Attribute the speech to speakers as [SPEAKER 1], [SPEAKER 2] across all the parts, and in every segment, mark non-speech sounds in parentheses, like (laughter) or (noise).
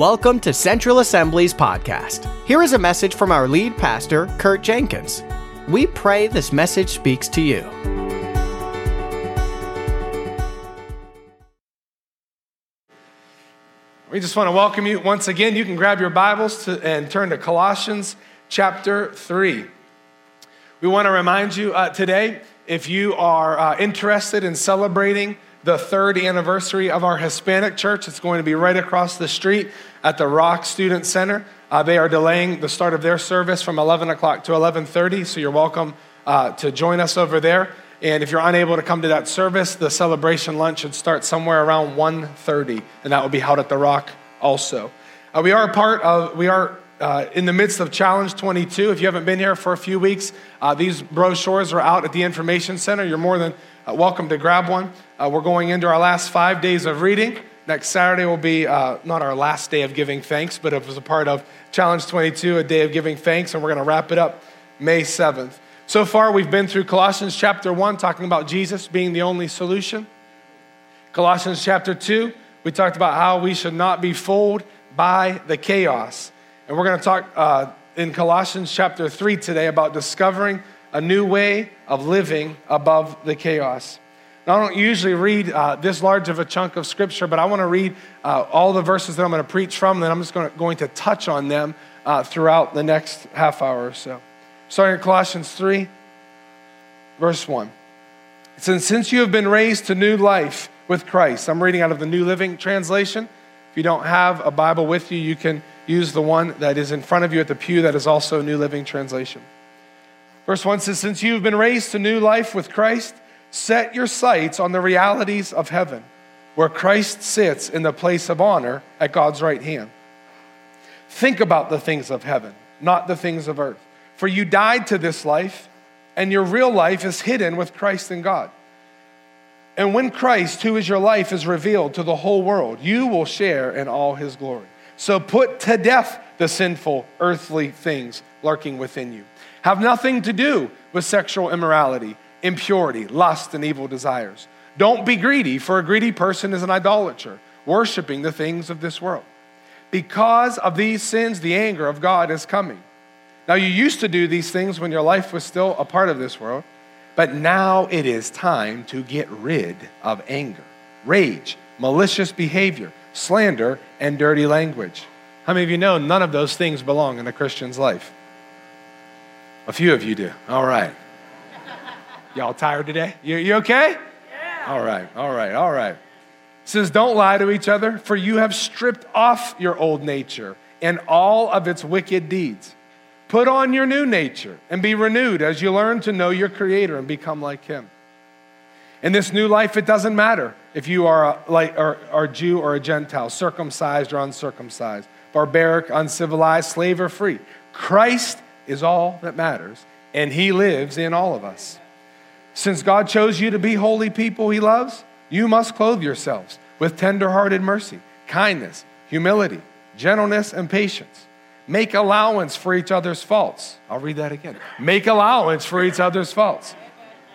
[SPEAKER 1] Welcome to Central Assembly's podcast. Here is a message from our lead pastor, Kurt Jenkins. We pray this message speaks to you.
[SPEAKER 2] We just want to welcome you once again. You can grab your Bibles to, and turn to Colossians chapter 3. We want to remind you uh, today if you are uh, interested in celebrating the third anniversary of our Hispanic church, it's going to be right across the street at the Rock Student Center. Uh, they are delaying the start of their service from 11 o'clock to 11:30, so you're welcome uh, to join us over there. And if you're unable to come to that service, the celebration lunch should start somewhere around 1:30, and that will be held at the Rock also. Uh, we are a part of, we are uh, in the midst of Challenge 22. If you haven't been here for a few weeks, uh, these brochures are out at the Information Center. You're more than uh, welcome to grab one. Uh, we're going into our last five days of reading. Next Saturday will be uh, not our last day of giving thanks, but it was a part of Challenge 22, a day of giving thanks, and we're going to wrap it up May 7th. So far, we've been through Colossians chapter 1, talking about Jesus being the only solution. Colossians chapter 2, we talked about how we should not be fooled by the chaos. And we're going to talk uh, in Colossians chapter 3 today about discovering a new way of living above the chaos. Now, I don't usually read uh, this large of a chunk of scripture, but I want to read uh, all the verses that I'm going to preach from, and then I'm just going to, going to touch on them uh, throughout the next half hour or so. Starting in Colossians 3, verse 1. It says, Since you have been raised to new life with Christ, I'm reading out of the New Living Translation. If you don't have a Bible with you, you can use the one that is in front of you at the pew that is also New Living Translation. Verse 1 says, Since you have been raised to new life with Christ, set your sights on the realities of heaven, where Christ sits in the place of honor at God's right hand. Think about the things of heaven, not the things of earth. For you died to this life, and your real life is hidden with Christ in God. And when Christ, who is your life, is revealed to the whole world, you will share in all his glory. So put to death the sinful earthly things lurking within you. Have nothing to do with sexual immorality, impurity, lust, and evil desires. Don't be greedy, for a greedy person is an idolater, worshiping the things of this world. Because of these sins, the anger of God is coming. Now, you used to do these things when your life was still a part of this world, but now it is time to get rid of anger, rage, malicious behavior, slander, and dirty language. How many of you know none of those things belong in a Christian's life? A few of you do. All right. Y'all tired today? You, you okay? Yeah. All right, all right, all right. It says, Don't lie to each other, for you have stripped off your old nature and all of its wicked deeds. Put on your new nature and be renewed as you learn to know your Creator and become like Him. In this new life, it doesn't matter if you are a, like, or, or Jew or a Gentile, circumcised or uncircumcised, barbaric, uncivilized, slave or free. Christ is all that matters, and He lives in all of us. Since God chose you to be holy people He loves, you must clothe yourselves with tenderhearted mercy, kindness, humility, gentleness, and patience. Make allowance for each other's faults. I'll read that again. Make allowance for each other's faults.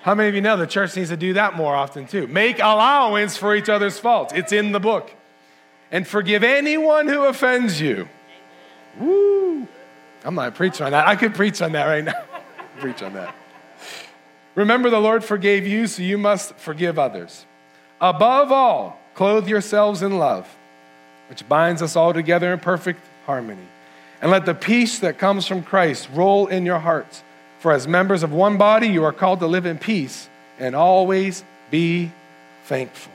[SPEAKER 2] How many of you know the church needs to do that more often too? Make allowance for each other's faults. It's in the book. And forgive anyone who offends you. Woo! I'm not preaching on that. I could preach on that right now. (laughs) preach on that. Remember, the Lord forgave you, so you must forgive others. Above all, clothe yourselves in love, which binds us all together in perfect harmony. And let the peace that comes from Christ roll in your hearts. For as members of one body, you are called to live in peace and always be thankful.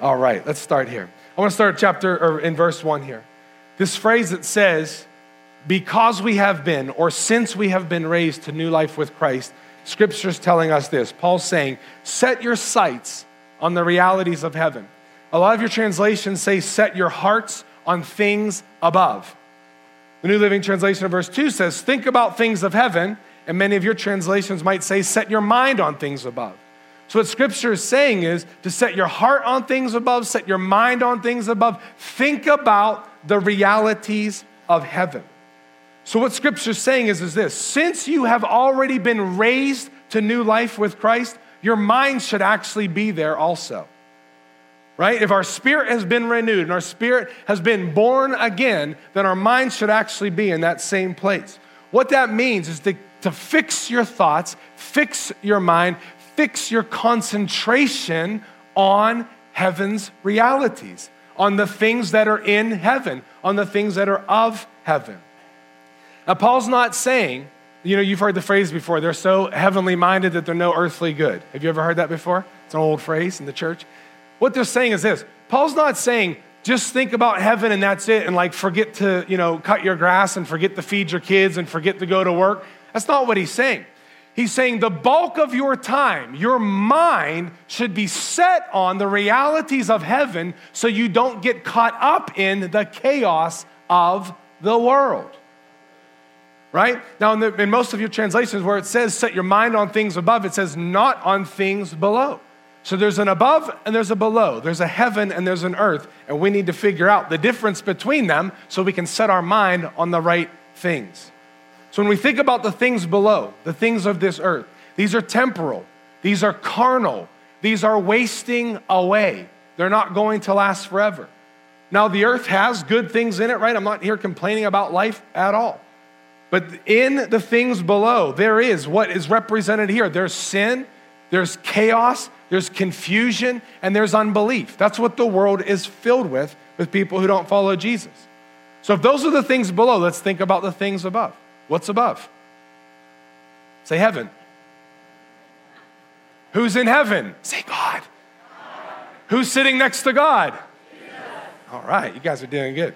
[SPEAKER 2] All right, let's start here. I want to start chapter or in verse 1 here. This phrase that says, because we have been, or since we have been raised to new life with Christ, Scripture's telling us this. Paul's saying, set your sights on the realities of heaven. A lot of your translations say, set your hearts on things above. The New Living Translation of verse 2 says, Think about things of heaven, and many of your translations might say, Set your mind on things above. So, what Scripture is saying is to set your heart on things above, set your mind on things above. Think about the realities of heaven. So, what Scripture is saying is, is this since you have already been raised to new life with Christ, your mind should actually be there also. right? If our spirit has been renewed and our spirit has been born again, then our mind should actually be in that same place. What that means is to, to fix your thoughts, fix your mind, fix your concentration on heaven's realities, on the things that are in heaven, on the things that are of heaven. Now, Paul's not saying, you know, you've heard the phrase before, they're so heavenly minded that they're no earthly good. Have you ever heard that before? It's an old phrase in the church. What they're saying is this Paul's not saying, just think about heaven and that's it, and like forget to, you know, cut your grass and forget to feed your kids and forget to go to work. That's not what he's saying. He's saying the bulk of your time, your mind should be set on the realities of heaven so you don't get caught up in the chaos of the world. Right? Now, in, the, in most of your translations, where it says set your mind on things above, it says not on things below. So there's an above and there's a below. There's a heaven and there's an earth. And we need to figure out the difference between them so we can set our mind on the right things. So when we think about the things below, the things of this earth, these are temporal, these are carnal, these are wasting away. They're not going to last forever. Now, the earth has good things in it, right? I'm not here complaining about life at all. But in the things below, there is what is represented here there's sin, there's chaos, there's confusion, and there's unbelief. That's what the world is filled with, with people who don't follow Jesus. So, if those are the things below, let's think about the things above. What's above? Say heaven. Who's in heaven? Say God. Who's sitting next to God? All right, you guys are doing good.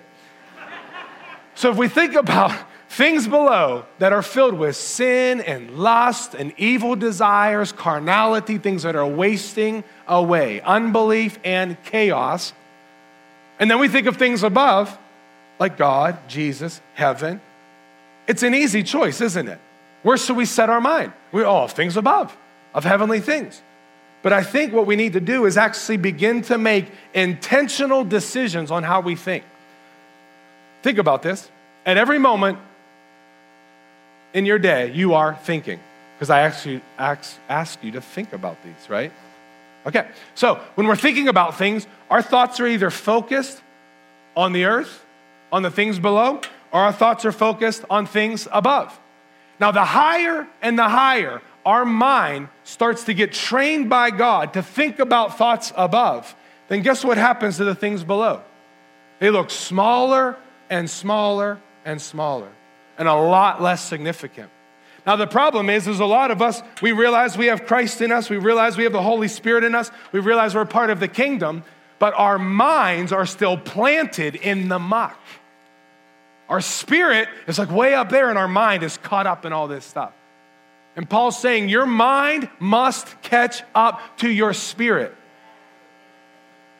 [SPEAKER 2] So if we think about things below that are filled with sin and lust and evil desires, carnality, things that are wasting away, unbelief and chaos, and then we think of things above like God, Jesus, heaven, it's an easy choice, isn't it? Where should we set our mind? We all oh, things above, of heavenly things. But I think what we need to do is actually begin to make intentional decisions on how we think. Think about this. At every moment in your day, you are thinking. Because I actually ask, ask you to think about these, right? Okay, so when we're thinking about things, our thoughts are either focused on the earth, on the things below, or our thoughts are focused on things above. Now, the higher and the higher our mind starts to get trained by God to think about thoughts above, then guess what happens to the things below? They look smaller and smaller and smaller and a lot less significant. Now, the problem is, is a lot of us, we realize we have Christ in us, we realize we have the Holy Spirit in us, we realize we're part of the kingdom, but our minds are still planted in the muck. Our spirit is like way up there, and our mind is caught up in all this stuff. And Paul's saying, Your mind must catch up to your spirit.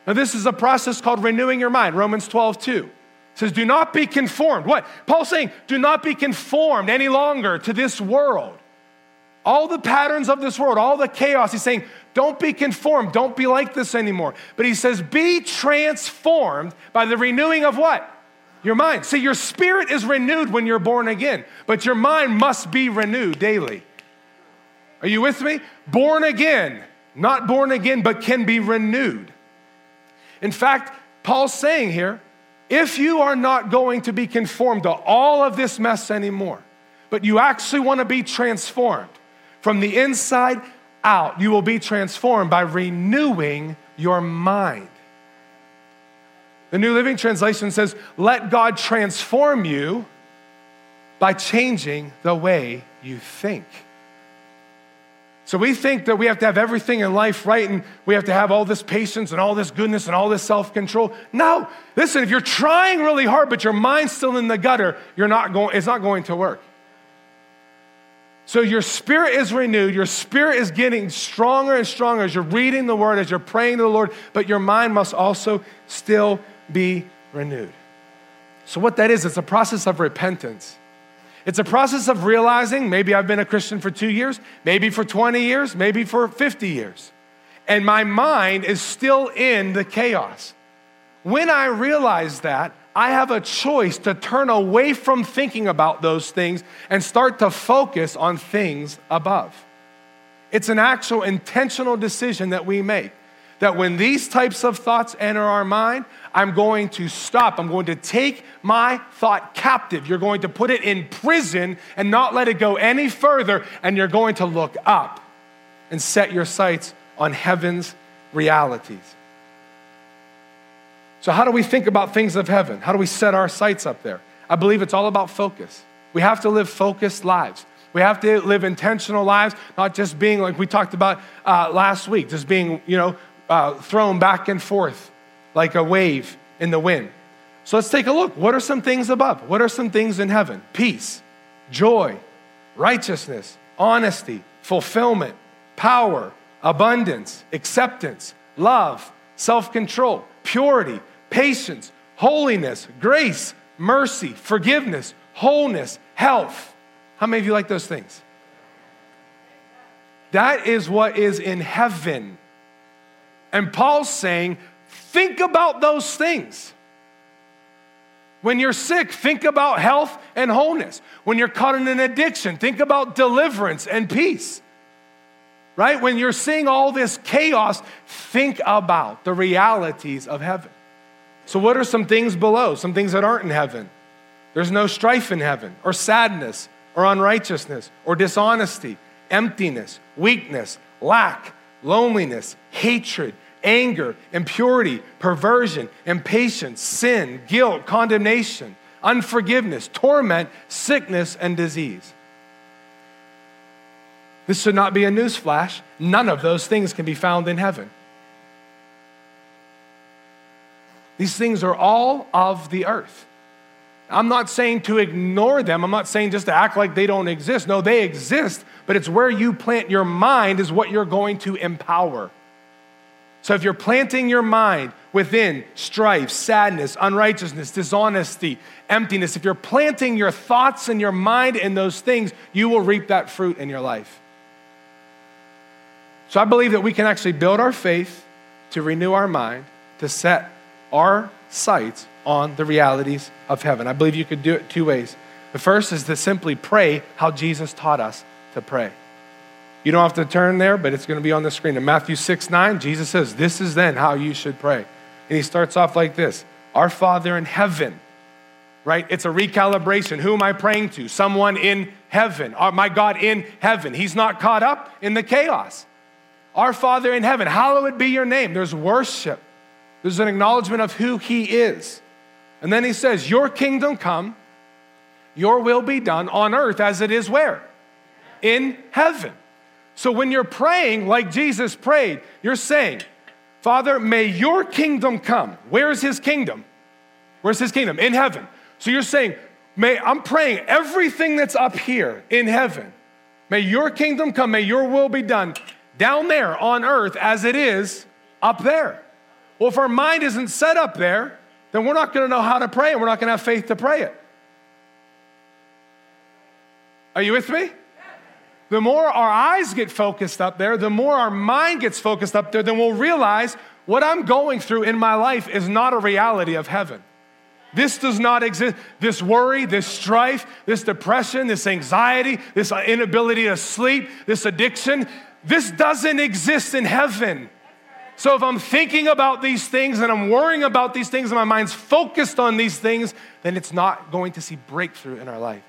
[SPEAKER 2] Now, this is a process called renewing your mind. Romans 12, 2 says, Do not be conformed. What? Paul's saying, Do not be conformed any longer to this world. All the patterns of this world, all the chaos. He's saying, Don't be conformed. Don't be like this anymore. But he says, Be transformed by the renewing of what? Your mind. See, your spirit is renewed when you're born again, but your mind must be renewed daily. Are you with me? Born again, not born again, but can be renewed. In fact, Paul's saying here if you are not going to be conformed to all of this mess anymore, but you actually want to be transformed from the inside out, you will be transformed by renewing your mind. The New Living Translation says, Let God transform you by changing the way you think. So we think that we have to have everything in life right and we have to have all this patience and all this goodness and all this self control. No, listen, if you're trying really hard but your mind's still in the gutter, you're not going, it's not going to work. So your spirit is renewed, your spirit is getting stronger and stronger as you're reading the word, as you're praying to the Lord, but your mind must also still be renewed. So, what that is, it's a process of repentance. It's a process of realizing maybe I've been a Christian for two years, maybe for 20 years, maybe for 50 years, and my mind is still in the chaos. When I realize that, I have a choice to turn away from thinking about those things and start to focus on things above. It's an actual intentional decision that we make that when these types of thoughts enter our mind, I'm going to stop. I'm going to take my thought captive. You're going to put it in prison and not let it go any further, and you're going to look up and set your sights on heaven's realities. So, how do we think about things of heaven? How do we set our sights up there? I believe it's all about focus. We have to live focused lives. We have to live intentional lives, not just being like we talked about uh, last week, just being, you know, uh, thrown back and forth like a wave in the wind. So let's take a look. What are some things above? What are some things in heaven? Peace, joy, righteousness, honesty, fulfillment, power, abundance, acceptance, love, self control, purity, patience, holiness, grace, mercy, forgiveness, wholeness, health. How many of you like those things? That is what is in heaven. And Paul's saying, think about those things. When you're sick, think about health and wholeness. When you're caught in an addiction, think about deliverance and peace. Right? When you're seeing all this chaos, think about the realities of heaven. So, what are some things below? Some things that aren't in heaven? There's no strife in heaven, or sadness, or unrighteousness, or dishonesty, emptiness, weakness, lack, loneliness, hatred, anger, impurity, perversion, impatience, sin, guilt, condemnation, unforgiveness, torment, sickness, and disease. This should not be a newsflash. None of those things can be found in heaven. These things are all of the earth. I'm not saying to ignore them. I'm not saying just to act like they don't exist. No, they exist, but it's where you plant your mind is what you're going to empower. So if you're planting your mind within strife, sadness, unrighteousness, dishonesty, emptiness, if you're planting your thoughts and your mind in those things, you will reap that fruit in your life. So I believe that we can actually build our faith to renew our mind, to set our sights on the realities of heaven. I believe you could do it two ways. The first is to simply pray how Jesus taught us to pray. You don't have to turn there, but it's going to be on the screen. In Matthew 6 9, Jesus says, This is then how you should pray. And he starts off like this Our Father in heaven, right? It's a recalibration. Who am I praying to? Someone in heaven. My God in heaven. He's not caught up in the chaos. Our Father in heaven, hallowed be your name. There's worship, there's an acknowledgement of who He is. And then He says, Your kingdom come, your will be done on earth as it is where? In heaven. So when you're praying like Jesus prayed, you're saying, Father, may your kingdom come. Where's his kingdom? Where's his kingdom? In heaven. So you're saying, may I'm praying everything that's up here in heaven. May your kingdom come, may your will be done down there on earth as it is up there. Well, if our mind isn't set up there, then we're not going to know how to pray and we're not going to have faith to pray it. Are you with me? The more our eyes get focused up there, the more our mind gets focused up there, then we'll realize what I'm going through in my life is not a reality of heaven. This does not exist. This worry, this strife, this depression, this anxiety, this inability to sleep, this addiction, this doesn't exist in heaven. So if I'm thinking about these things and I'm worrying about these things and my mind's focused on these things, then it's not going to see breakthrough in our life.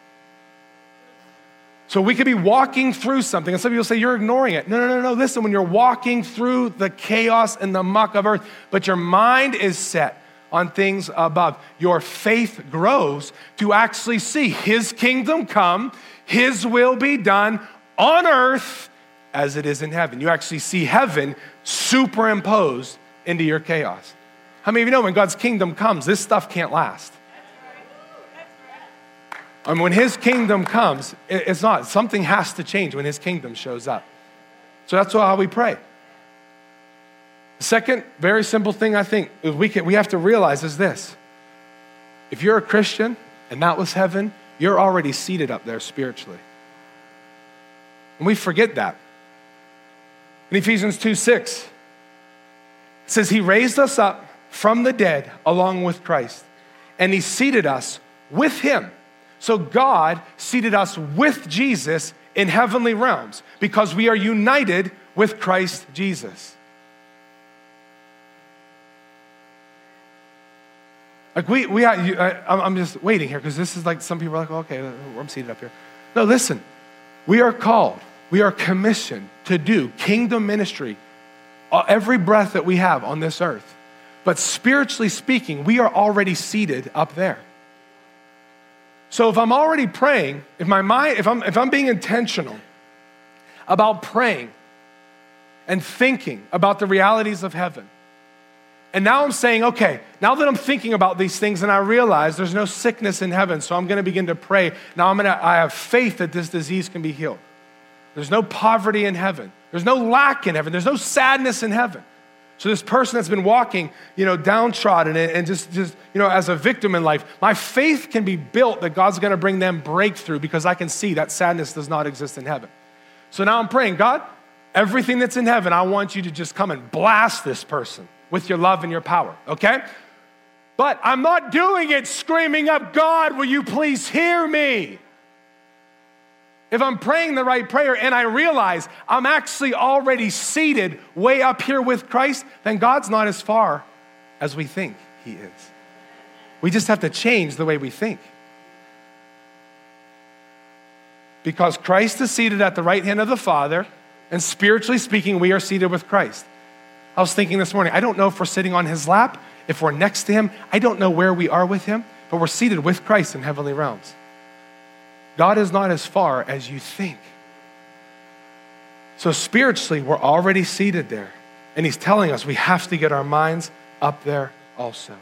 [SPEAKER 2] So we could be walking through something, and some people say you're ignoring it. No, no, no, no. Listen, when you're walking through the chaos and the muck of earth, but your mind is set on things above, your faith grows to actually see His kingdom come, His will be done on earth as it is in heaven. You actually see heaven superimposed into your chaos. How many of you know when God's kingdom comes, this stuff can't last? And when his kingdom comes, it's not, something has to change when his kingdom shows up. So that's how we pray. The second very simple thing I think we, can, we have to realize is this if you're a Christian and that was heaven, you're already seated up there spiritually. And we forget that. In Ephesians 2 6, it says, He raised us up from the dead along with Christ, and He seated us with Him so God seated us with Jesus in heavenly realms because we are united with Christ Jesus. Like we, we I, am just waiting here because this is like some people are like, okay, I'm seated up here. No, listen, we are called, we are commissioned to do kingdom ministry uh, every breath that we have on this earth. But spiritually speaking, we are already seated up there. So if I'm already praying, if my mind, if I'm if I'm being intentional about praying and thinking about the realities of heaven, and now I'm saying, okay, now that I'm thinking about these things and I realize there's no sickness in heaven, so I'm to begin to pray. Now I'm to I have faith that this disease can be healed. There's no poverty in heaven. There's no lack in heaven. There's no sadness in heaven. So this person that's been walking, you know, downtrodden and just, just, you know, as a victim in life, my faith can be built that God's going to bring them breakthrough because I can see that sadness does not exist in heaven. So now I'm praying, God, everything that's in heaven, I want you to just come and blast this person with your love and your power, okay? But I'm not doing it screaming up, God, will you please hear me? If I'm praying the right prayer and I realize I'm actually already seated way up here with Christ, then God's not as far as we think He is. We just have to change the way we think. Because Christ is seated at the right hand of the Father, and spiritually speaking, we are seated with Christ. I was thinking this morning, I don't know if we're sitting on His lap, if we're next to Him, I don't know where we are with Him, but we're seated with Christ in heavenly realms. God is not as far as you think. So, spiritually, we're already seated there. And He's telling us we have to get our minds up there also.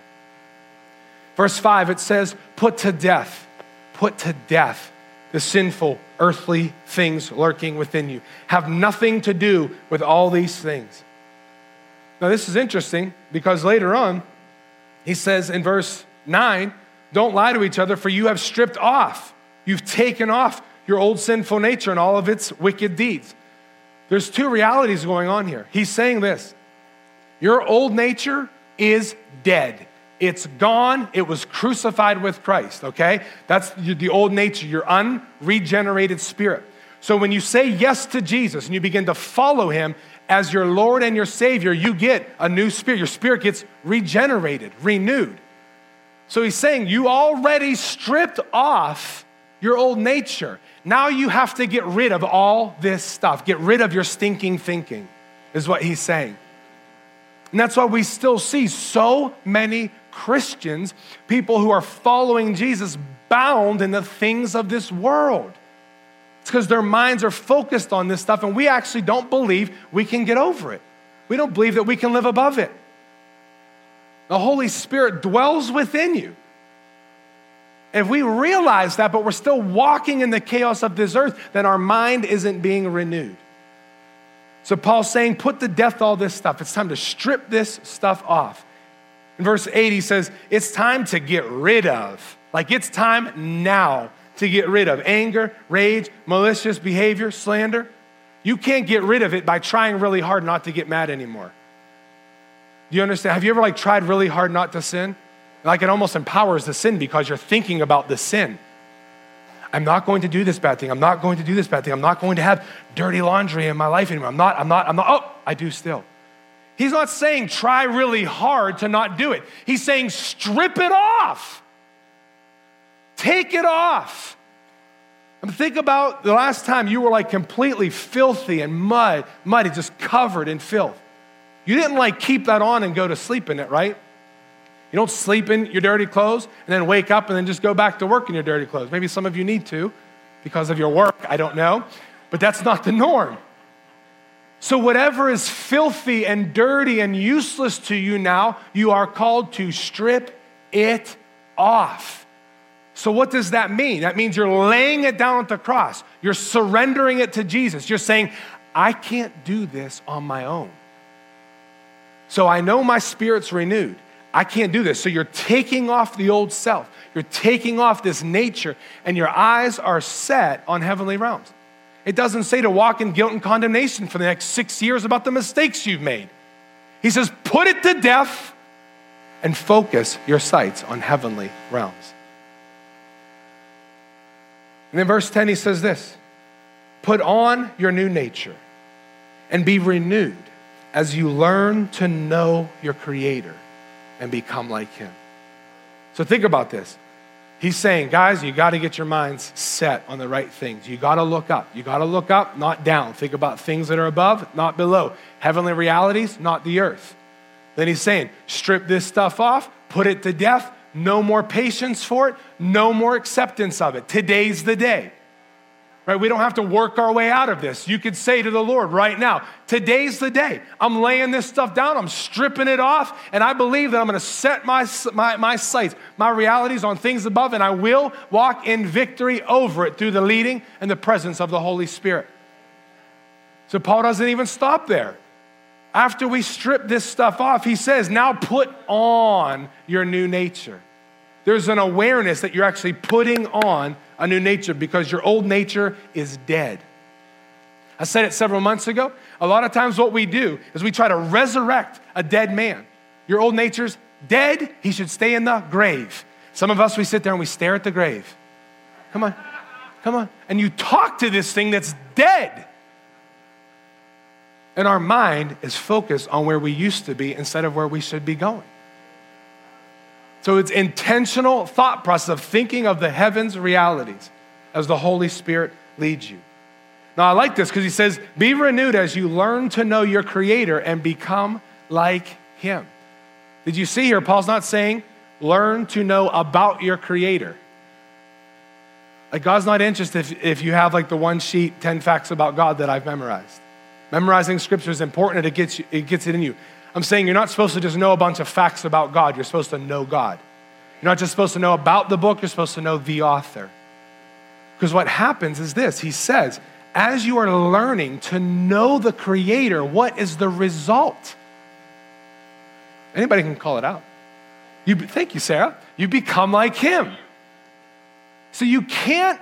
[SPEAKER 2] Verse 5, it says, Put to death, put to death the sinful earthly things lurking within you. Have nothing to do with all these things. Now, this is interesting because later on, he says in verse 9, Don't lie to each other, for you have stripped off You've taken off your old sinful nature and all of its wicked deeds. There's two realities going on here. He's saying this Your old nature is dead. It's gone. It was crucified with Christ, okay? That's the old nature, your unregenerated spirit. So when you say yes to Jesus and you begin to follow him as your Lord and your Savior, you get a new spirit. Your spirit gets regenerated, renewed. So he's saying you already stripped off your old nature. Now you have to get rid of all this stuff. Get rid of your stinking thinking, is what he's saying. And that's why we still see so many Christians, people who are following Jesus, bound in the things of this world. It's because their minds are focused on this stuff, and we actually don't believe we can get over it. We don't believe that we can live above it. The Holy Spirit dwells within you. If we realize that, but we're still walking in the chaos of this earth, then our mind isn't being renewed. So Paul's saying, put to death all this stuff. It's time to strip this stuff off. In verse 8, he says, it's time to get rid of. Like it's time now to get rid of anger, rage, malicious behavior, slander. You can't get rid of it by trying really hard not to get mad anymore. Do you understand? Have you ever like tried really hard not to sin? Like it almost empowers the sin because you're thinking about the sin. I'm not going to do this bad thing. I'm not going to do this bad thing. I'm not going to have dirty laundry in my life anymore. I'm not, I'm not, I'm not. Oh, I do still. He's not saying try really hard to not do it. He's saying strip it off. Take it off. And think about the last time you were like completely filthy and mud, muddy, just covered in filth. You didn't like keep that on and go to sleep in it, right? You don't sleep in your dirty clothes and then wake up and then just go back to work in your dirty clothes. Maybe some of you need to because of your work, I don't know. But that's not the norm. So, whatever is filthy and dirty and useless to you now, you are called to strip it off. So, what does that mean? That means you're laying it down at the cross, you're surrendering it to Jesus. You're saying, I can't do this on my own. So, I know my spirit's renewed. I can't do this. So you're taking off the old self, you're taking off this nature, and your eyes are set on heavenly realms. It doesn't say to walk in guilt and condemnation for the next six years about the mistakes you've made. He says, put it to death and focus your sights on heavenly realms. And in verse 10, he says this Put on your new nature and be renewed as you learn to know your Creator and become like him. So think about this. He's saying, guys, you got to get your minds set on the right things. You got to look up. You got to look up, not down. Think about things that are above, not below. Heavenly realities, not the earth. Then he's saying, strip this stuff off, put it to death, no more patience for it, no more acceptance of it. Today's the day. Right? We don't have to work our way out of this. You could say to the Lord right now, today's the day. I'm laying this stuff down, I'm stripping it off, and I believe that I'm going to set my, my, my sights, my realities on things above, and I will walk in victory over it through the leading and the presence of the Holy Spirit. So Paul doesn't even stop there. After we strip this stuff off, he says, now put on your new nature. There's an awareness that you're actually putting on a new nature because your old nature is dead. I said it several months ago. A lot of times, what we do is we try to resurrect a dead man. Your old nature's dead, he should stay in the grave. Some of us, we sit there and we stare at the grave. Come on, come on. And you talk to this thing that's dead. And our mind is focused on where we used to be instead of where we should be going. So it's intentional thought process of thinking of the heavens realities as the Holy Spirit leads you. Now, I like this because he says, Be renewed as you learn to know your Creator and become like Him. Did you see here? Paul's not saying, Learn to know about your Creator. Like, God's not interested if, if you have like the one sheet, 10 facts about God that I've memorized. Memorizing scripture is important and it gets, you, it gets it in you. I'm saying you're not supposed to just know a bunch of facts about God, you're supposed to know God. You're not just supposed to know about the book, you're supposed to know the author. Because what happens is this He says, as you are learning to know the Creator, what is the result? Anybody can call it out. You, thank you, Sarah. You become like Him. So you can't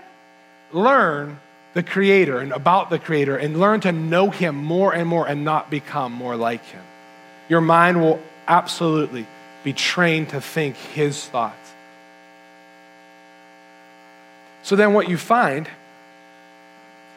[SPEAKER 2] learn the Creator and about the Creator and learn to know Him more and more and not become more like Him. Your mind will absolutely be trained to think his thoughts. So then what you find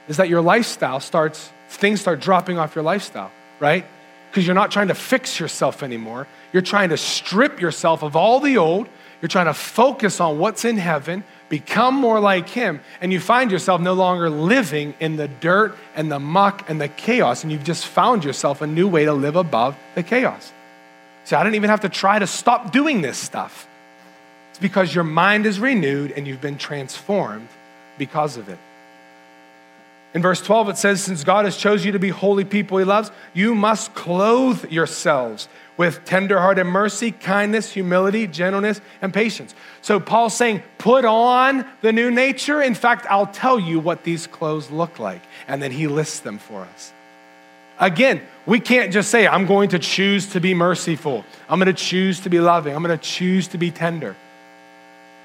[SPEAKER 2] is that your lifestyle starts, things start dropping off your lifestyle, right? Because you're not trying to fix yourself anymore. You're trying to strip yourself of all the old. You're trying to focus on what's in heaven become more like him, and you find yourself no longer living in the dirt and the muck and the chaos, and you've just found yourself a new way to live above the chaos. See, I didn't even have to try to stop doing this stuff. It's because your mind is renewed and you've been transformed because of it. In verse 12, it says, Since God has chosen you to be holy people he loves, you must clothe yourselves with tenderhearted mercy, kindness, humility, gentleness, and patience. So Paul's saying, put on the new nature. In fact, I'll tell you what these clothes look like. And then he lists them for us. Again, we can't just say, I'm going to choose to be merciful. I'm going to choose to be loving. I'm going to choose to be tender.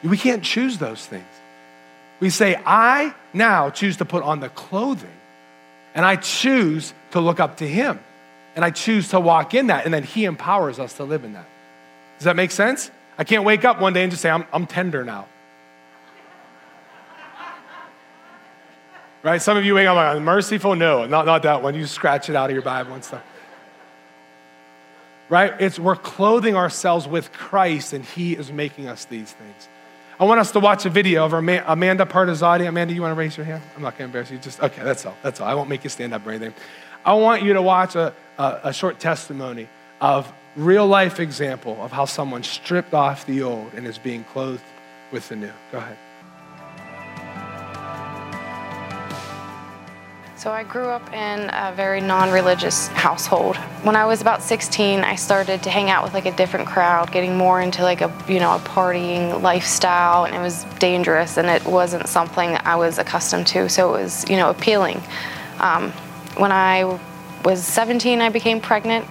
[SPEAKER 2] We can't choose those things. We say, I now choose to put on the clothing, and I choose to look up to him. And I choose to walk in that, and then He empowers us to live in that. Does that make sense? I can't wake up one day and just say, I'm, I'm tender now. right? Some of you wake up, I'm merciful. No, not, not that one. You scratch it out of your Bible and stuff. Right? It's we're clothing ourselves with Christ, and He is making us these things. I want us to watch a video of Amanda Partizati. Amanda, you want to raise your hand? I'm not going to embarrass you. Just okay. That's all. That's all. I won't make you stand up or anything. I want you to watch a, a, a short testimony of real life example of how someone stripped off the old and is being clothed with the new. Go ahead.
[SPEAKER 3] So I grew up in a very non-religious household. When I was about 16, I started to hang out with like a different crowd, getting more into like a, you know, a partying lifestyle and it was dangerous and it wasn't something I was accustomed to. So it was, you know, appealing. Um, when I was 17, I became pregnant.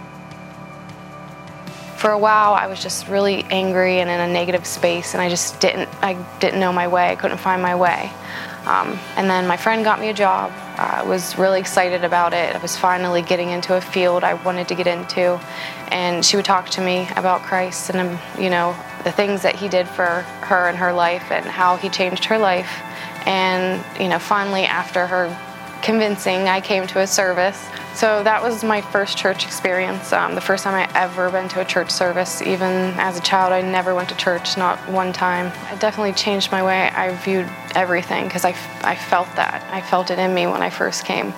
[SPEAKER 3] For a while, I was just really angry and in a negative space, and I just didn't, I didn't know my way. I couldn't find my way. Um, and then my friend got me a job. I was really excited about it. I was finally getting into a field I wanted to get into, and she would talk to me about Christ and um, you know the things that He did for her in her life and how He changed her life. And you know, finally, after her convincing, I came to a service So that was my first church experience. Um, the first time I ever been to a church service. Even as a child, I never went to church, not one time. It definitely changed my way I viewed everything because I, I felt that. I felt it in me when I first came.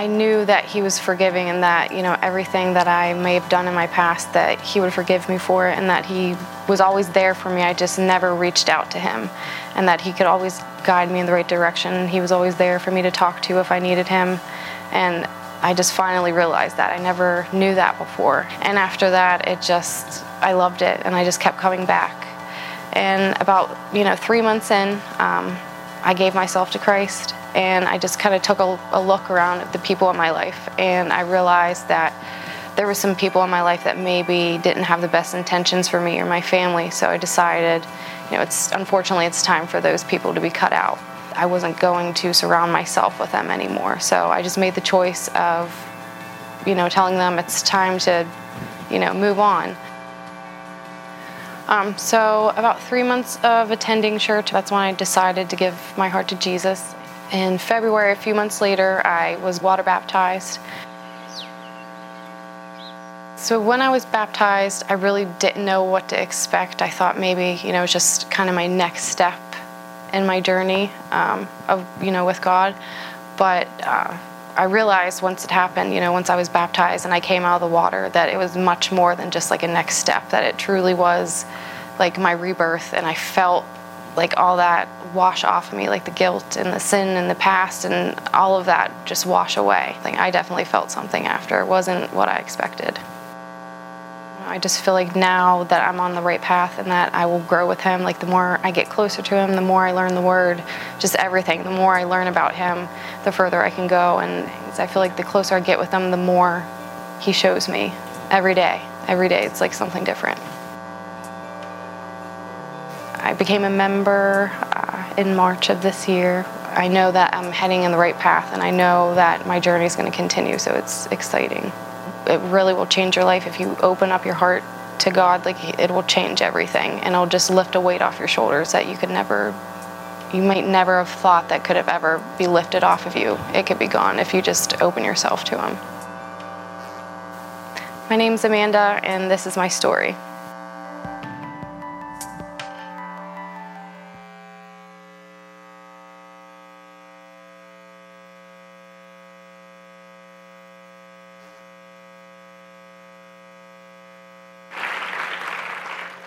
[SPEAKER 3] I knew that he was forgiving and that, you know, everything that I may have done in my past, that he would forgive me for it and that he was always there for me. I just never reached out to him and that he could always guide me in the right direction. He was always there for me to talk to if I needed him. And I just finally realized that. I never knew that before. And after that, it just, I loved it and I just kept coming back. And about, you know, three months in, um, I gave myself to Christ and I just kind of took a, a, look around at the people in my life and I realized that there were some people in my life that maybe didn't have the best intentions for me or my family so I decided you know it's unfortunately it's time for those people to be cut out. I wasn't going to surround myself with them anymore so I just made the choice of you know telling them it's time to you know move on um, so, about three months of attending church, that's when I decided to give my heart to Jesus. In February, a few months later, I was water baptized. So when I was baptized, I really didn't know what to expect. I thought maybe, you know, just kind of my next step in my journey um, of, you know, with God. But uh, I realized once it happened, you know, once I was baptized and I came out of the water, that it was much more than just like a next step. That it truly was like my rebirth, and I felt like all that wash off of me, like the guilt and the sin and the past and all of that just wash away. Like I definitely felt something after. It wasn't what I expected. I just feel like now that I'm on the right path and that I will grow with him, like the more I get closer to him, the more I learn the word, just everything. The more I learn about him, the further I can go. And I feel like the closer I get with him, the more he shows me every day. Every day, it's like something different. I became a member uh, in March of this year. I know that I'm heading in the right path and I know that my journey is going to continue, so it's exciting. It really will change your life if you open up your heart to God, like it will change everything and it'll just lift a weight off your shoulders that you could never you might never have thought that could have ever be lifted off of you. It could be gone if you just open yourself to him. My name's Amanda and this is my story.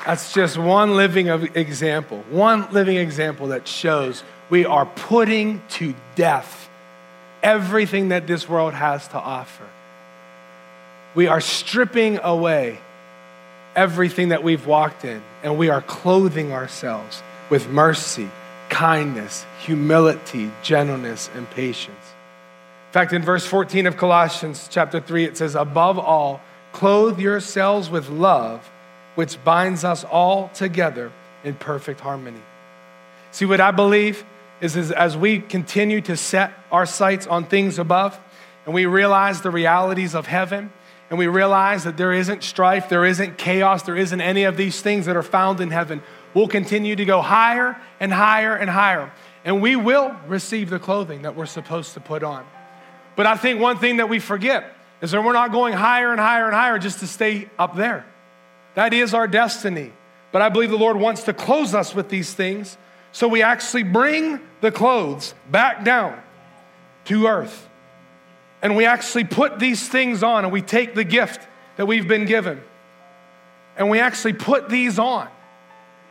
[SPEAKER 2] That's just one living example, one living example that shows we are putting to death everything that this world has to offer. We are stripping away everything that we've walked in, and we are clothing ourselves with mercy, kindness, humility, gentleness, and patience. In fact, in verse 14 of Colossians chapter 3, it says, Above all, clothe yourselves with love which binds us all together in perfect harmony. See, what I believe is, is as we continue to set our sights on things above and we realize the realities of heaven, and we realize that there isn't strife, there isn't chaos, there isn't any of these things that are found in heaven, we'll continue to go higher and higher and higher. And we will receive the clothing that we're supposed to put on. But I think one thing that we forget is that we're not going higher and higher and higher just to stay up there. That is our destiny. But I believe the Lord wants to close us with these things so we actually bring the clothes back down to earth. And we actually put these things on and we take the gift that we've been given and we actually put these on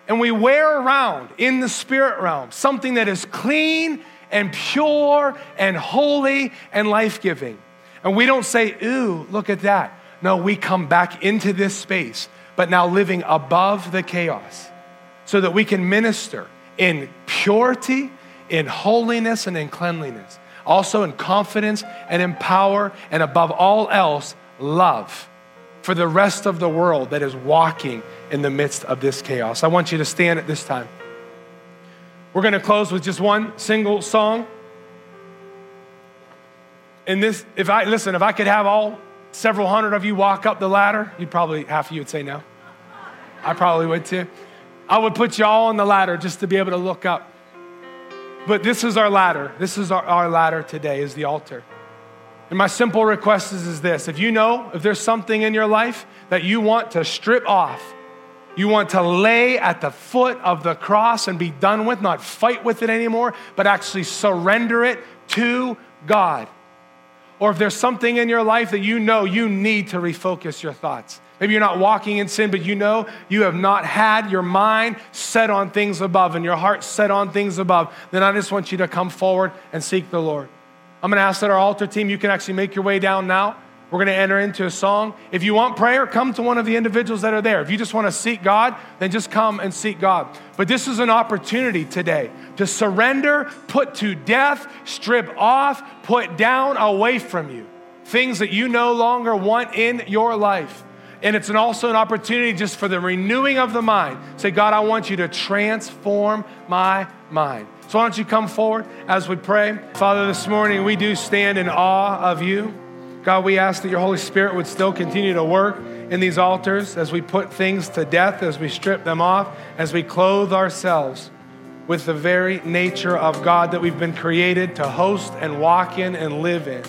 [SPEAKER 2] and we wear around in the spirit realm something that is clean and pure and holy and life giving. And we don't say, Ooh, look at that. No, we come back into this space but now living above the chaos so that we can minister in purity, in holiness, and in cleanliness. Also in confidence and in power, and above all else, love for the rest of the world that is walking in the midst of this chaos. I want you to stand at this time. We're going to close with just one single song. And this, if I, listen, if I could have all several hundred of you walk up the ladder, you'd probably, half of you would say no. I probably would too. I would put you all on the ladder just to be able to look up. But this is our ladder. This is our, our ladder today, is the altar. And my simple request is, is this if you know if there's something in your life that you want to strip off, you want to lay at the foot of the cross and be done with, not fight with it anymore, but actually surrender it to God. Or if there's something in your life that you know you need to refocus your thoughts. Maybe you're not walking in sin, but you know you have not had your mind set on things above and your heart set on things above. Then I just want you to come forward and seek the Lord. I'm going to ask that our altar team, you can actually make your way down now. We're going to enter into a song. If you want prayer, come to one of the individuals that are there. If you just want to seek God, then just come and seek God. But this is an opportunity today to surrender, put to death, strip off, put down away from you things that you no longer want in your life. And it's an also an opportunity just for the renewing of the mind. Say, God, I want you to transform my mind. So why don't you come forward as we pray? Father, this morning we do stand in awe of you. God, we ask that your Holy Spirit would still continue to work in these altars as we put things to death, as we strip them off, as we clothe ourselves with the very nature of God that we've been created to host and walk in and live in.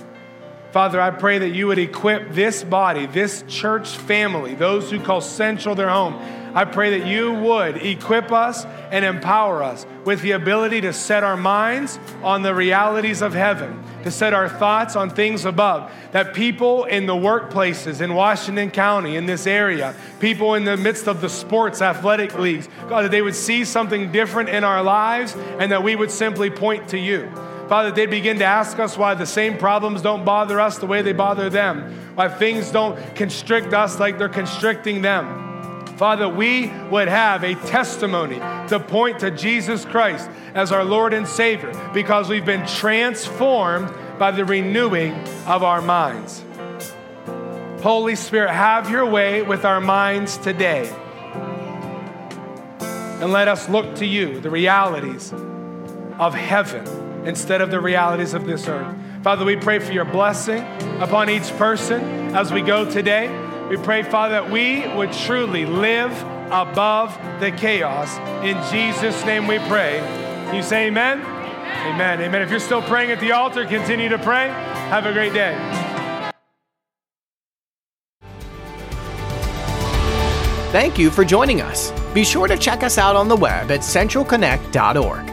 [SPEAKER 2] Father, I pray that you would equip this body, this church family, those who call Central their home. I pray that you would equip us and empower us with the ability to set our minds on the realities of heaven, to set our thoughts on things above. That people in the workplaces in Washington County, in this area, people in the midst of the sports athletic leagues, God, that they would see something different in our lives and that we would simply point to you. Father, they'd begin to ask us why the same problems don't bother us the way they bother them, why things don't constrict us like they're constricting them. Father, we would have a testimony to point to Jesus Christ as our Lord and Savior because we've been transformed by the renewing of our minds. Holy Spirit, have your way with our minds today. And let us look to you, the realities of heaven instead of the realities of this earth. Father, we pray for your blessing upon each person as we go today. We pray, Father, that we would truly live above the chaos. In Jesus' name we pray. Can You say amen? Amen. Amen. amen. If you're still praying at the altar, continue to pray. Have a great day.
[SPEAKER 1] Thank you for joining us. Be sure to check us out on the web at centralconnect.org.